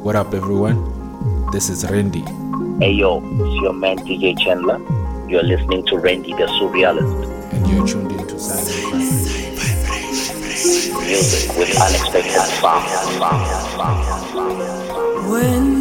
What up, everyone? This is Randy. Hey, yo, it's your man DJ Chandler. You're listening to Randy the Surrealist. And you're tuned into Silence. Music with unexpected sound. When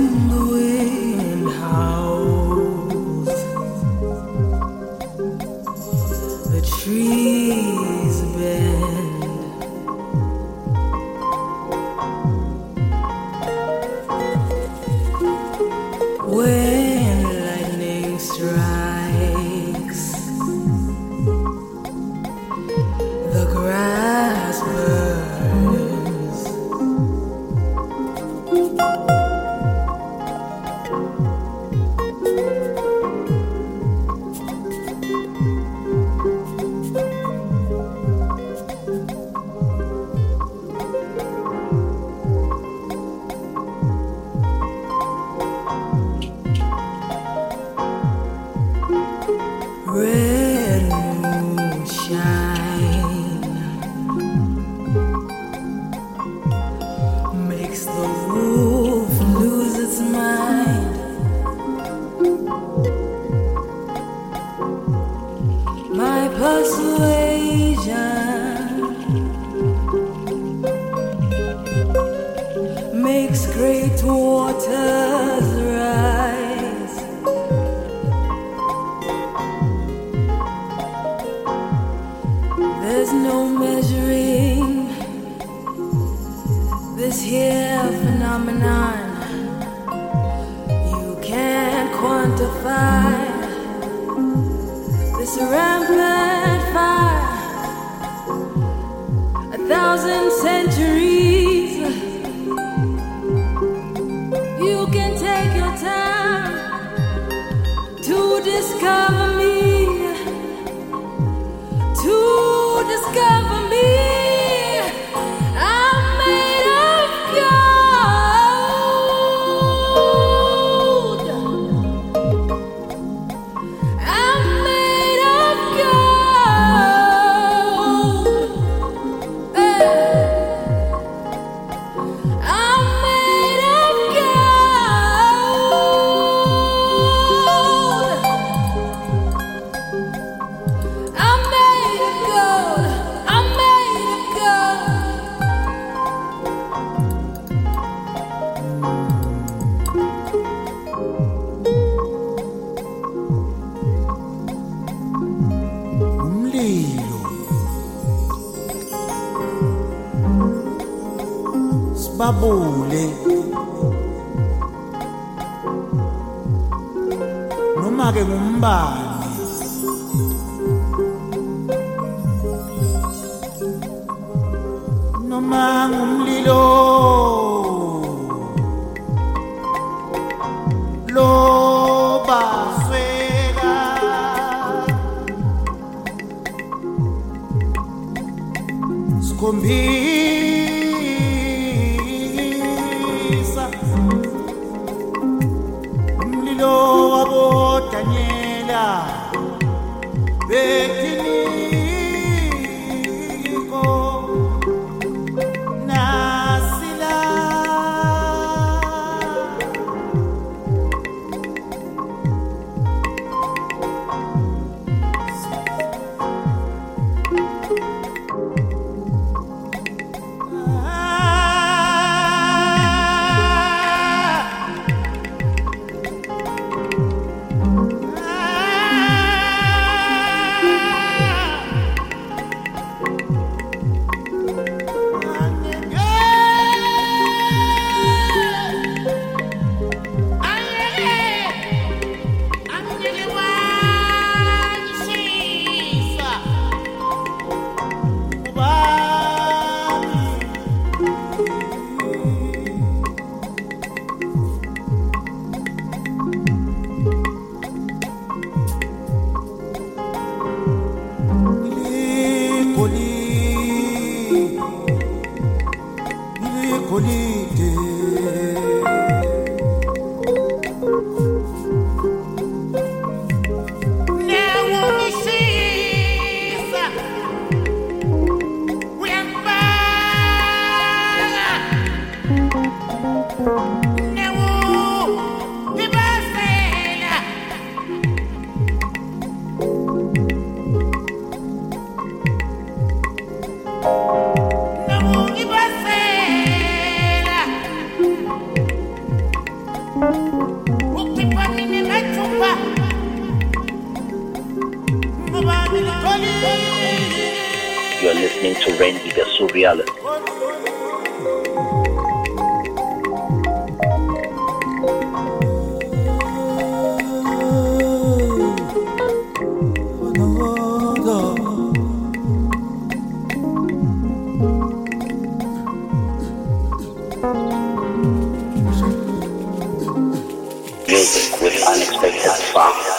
Music with unexpected fun.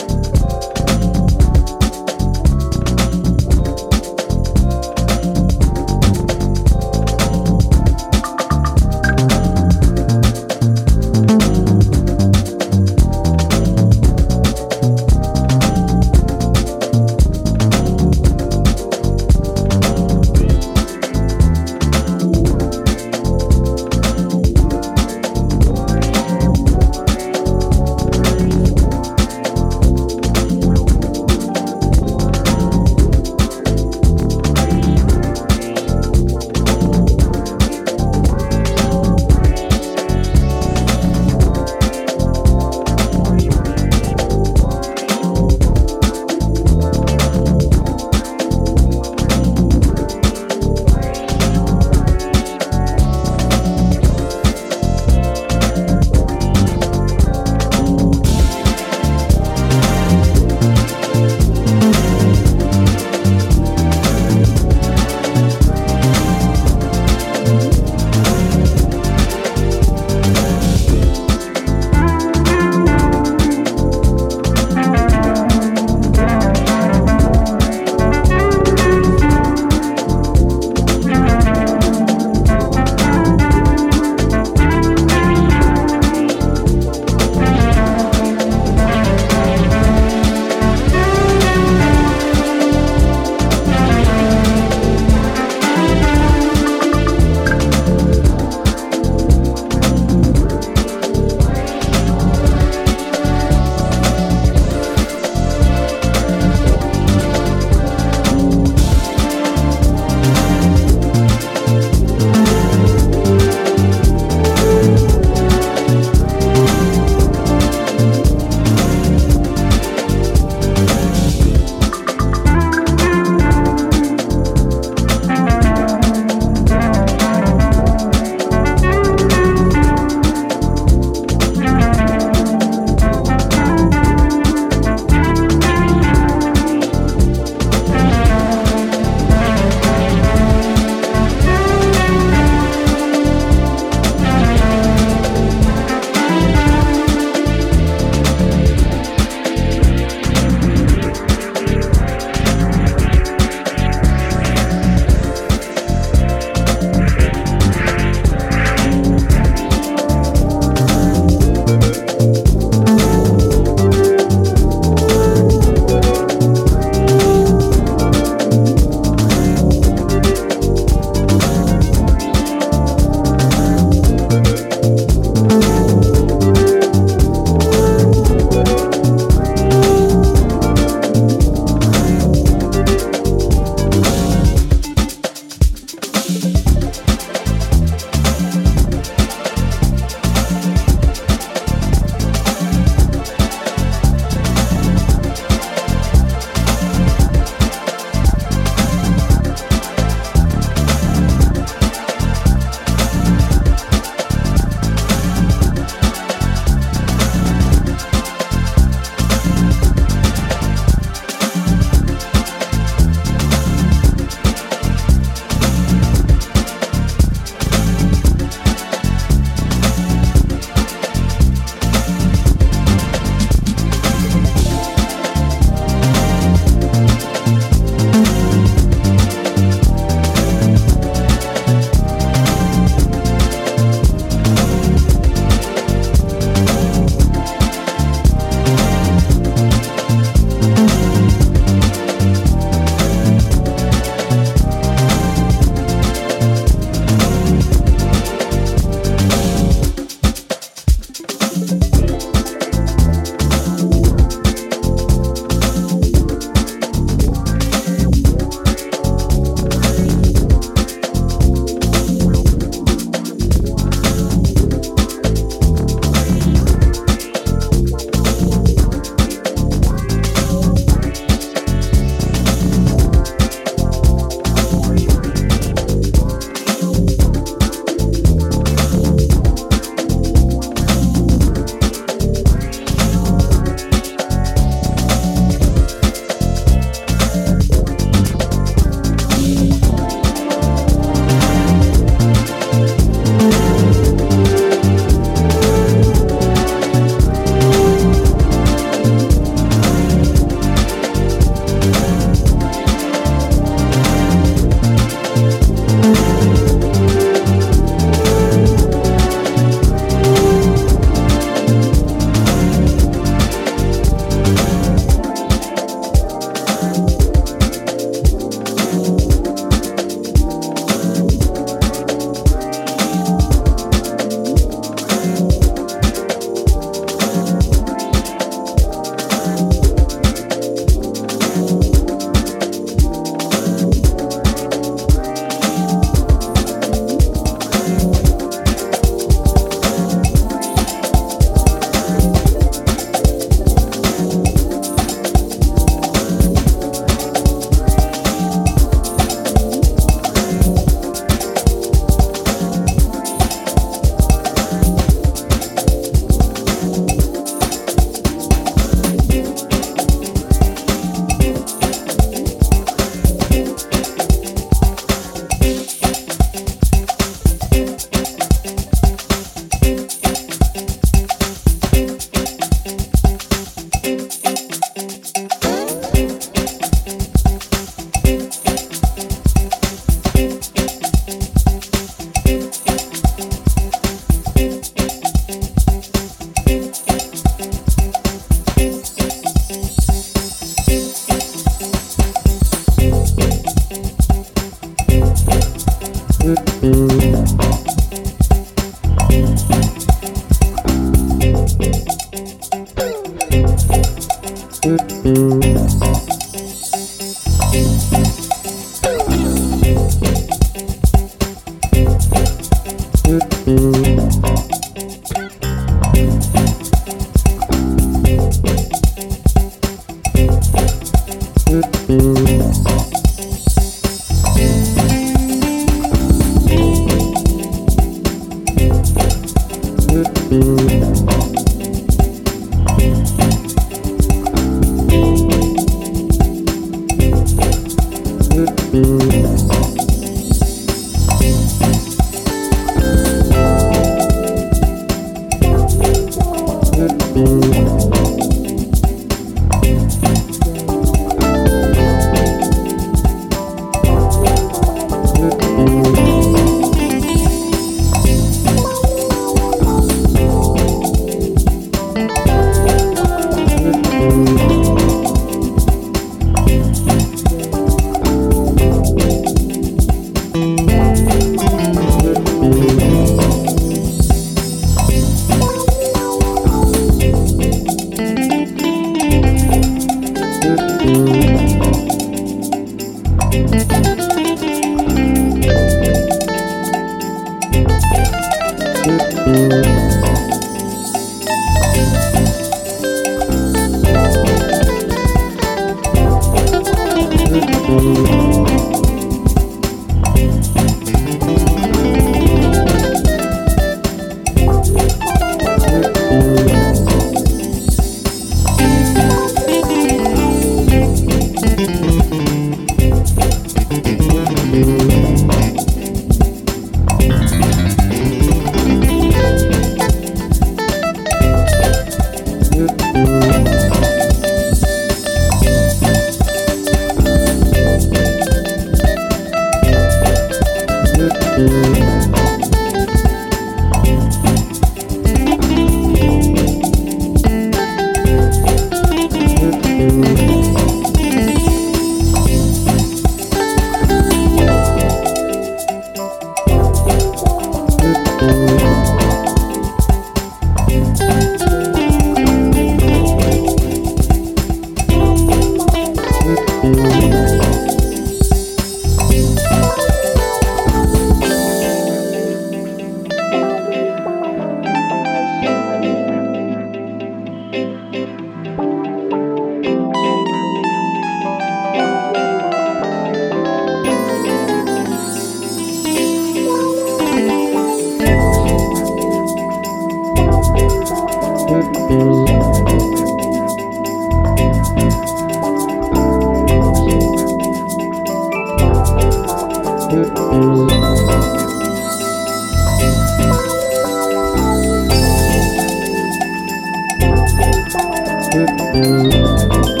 thức tư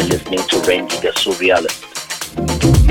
you're listening to Randy the Surrealist.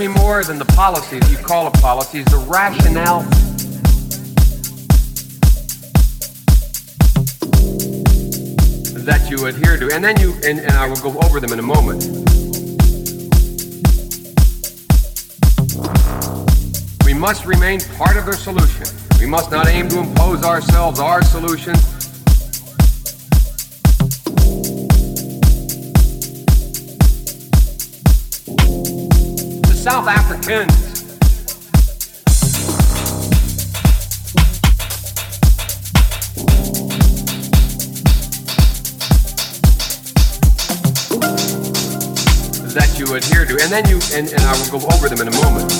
Me more than the policy that you call a policy is the rationale that you adhere to. And then you, and, and I will go over them in a moment. We must remain part of their solution. We must not aim to impose ourselves, our solution. South Africans that you adhere to. And then you, and, and I will go over them in a moment.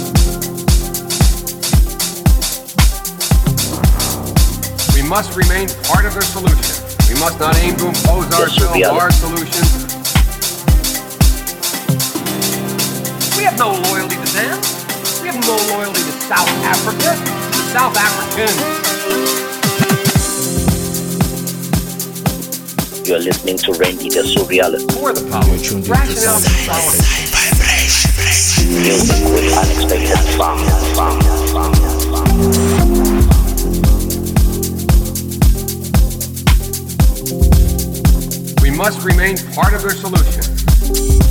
We must remain part of their solution. We must not aim to impose ourselves, our solution. We have no loyalty to them. We have no loyalty to South Africa, the South Africans. You're listening to Randy the Surrealist. For the power. You're tuned into Rationale Sound for power. Music with unexpected sound. We must remain part of their solution.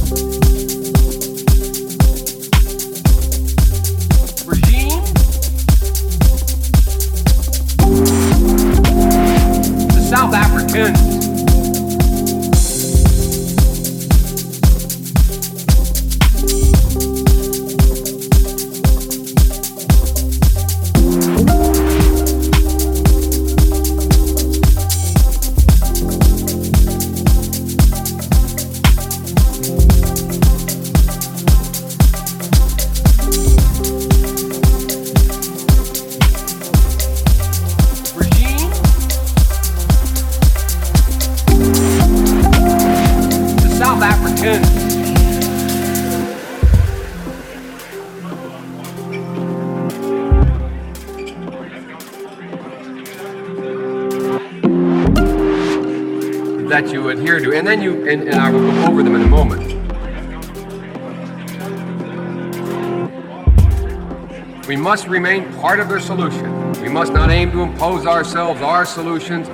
Must remain part of their solution. We must not aim to impose ourselves, our solutions.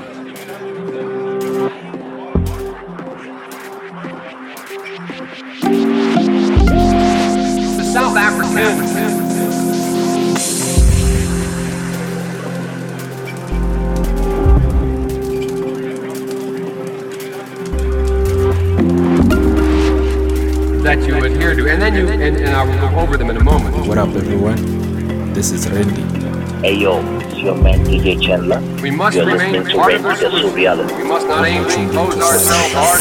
South Africans. That you adhere to, and then you, and, and I will go over them in a moment. What up, everyone? This is Randy. Hey yo, it's your man DJ Chandler. We must You're remain listening to part of their Randy the solution. Surrealist. We must not aim to impose ourselves, our.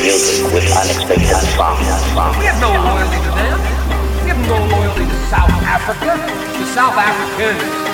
Music with unexpected sound. We have no loyalty to them. We have no loyalty to South Africa, the South Africans.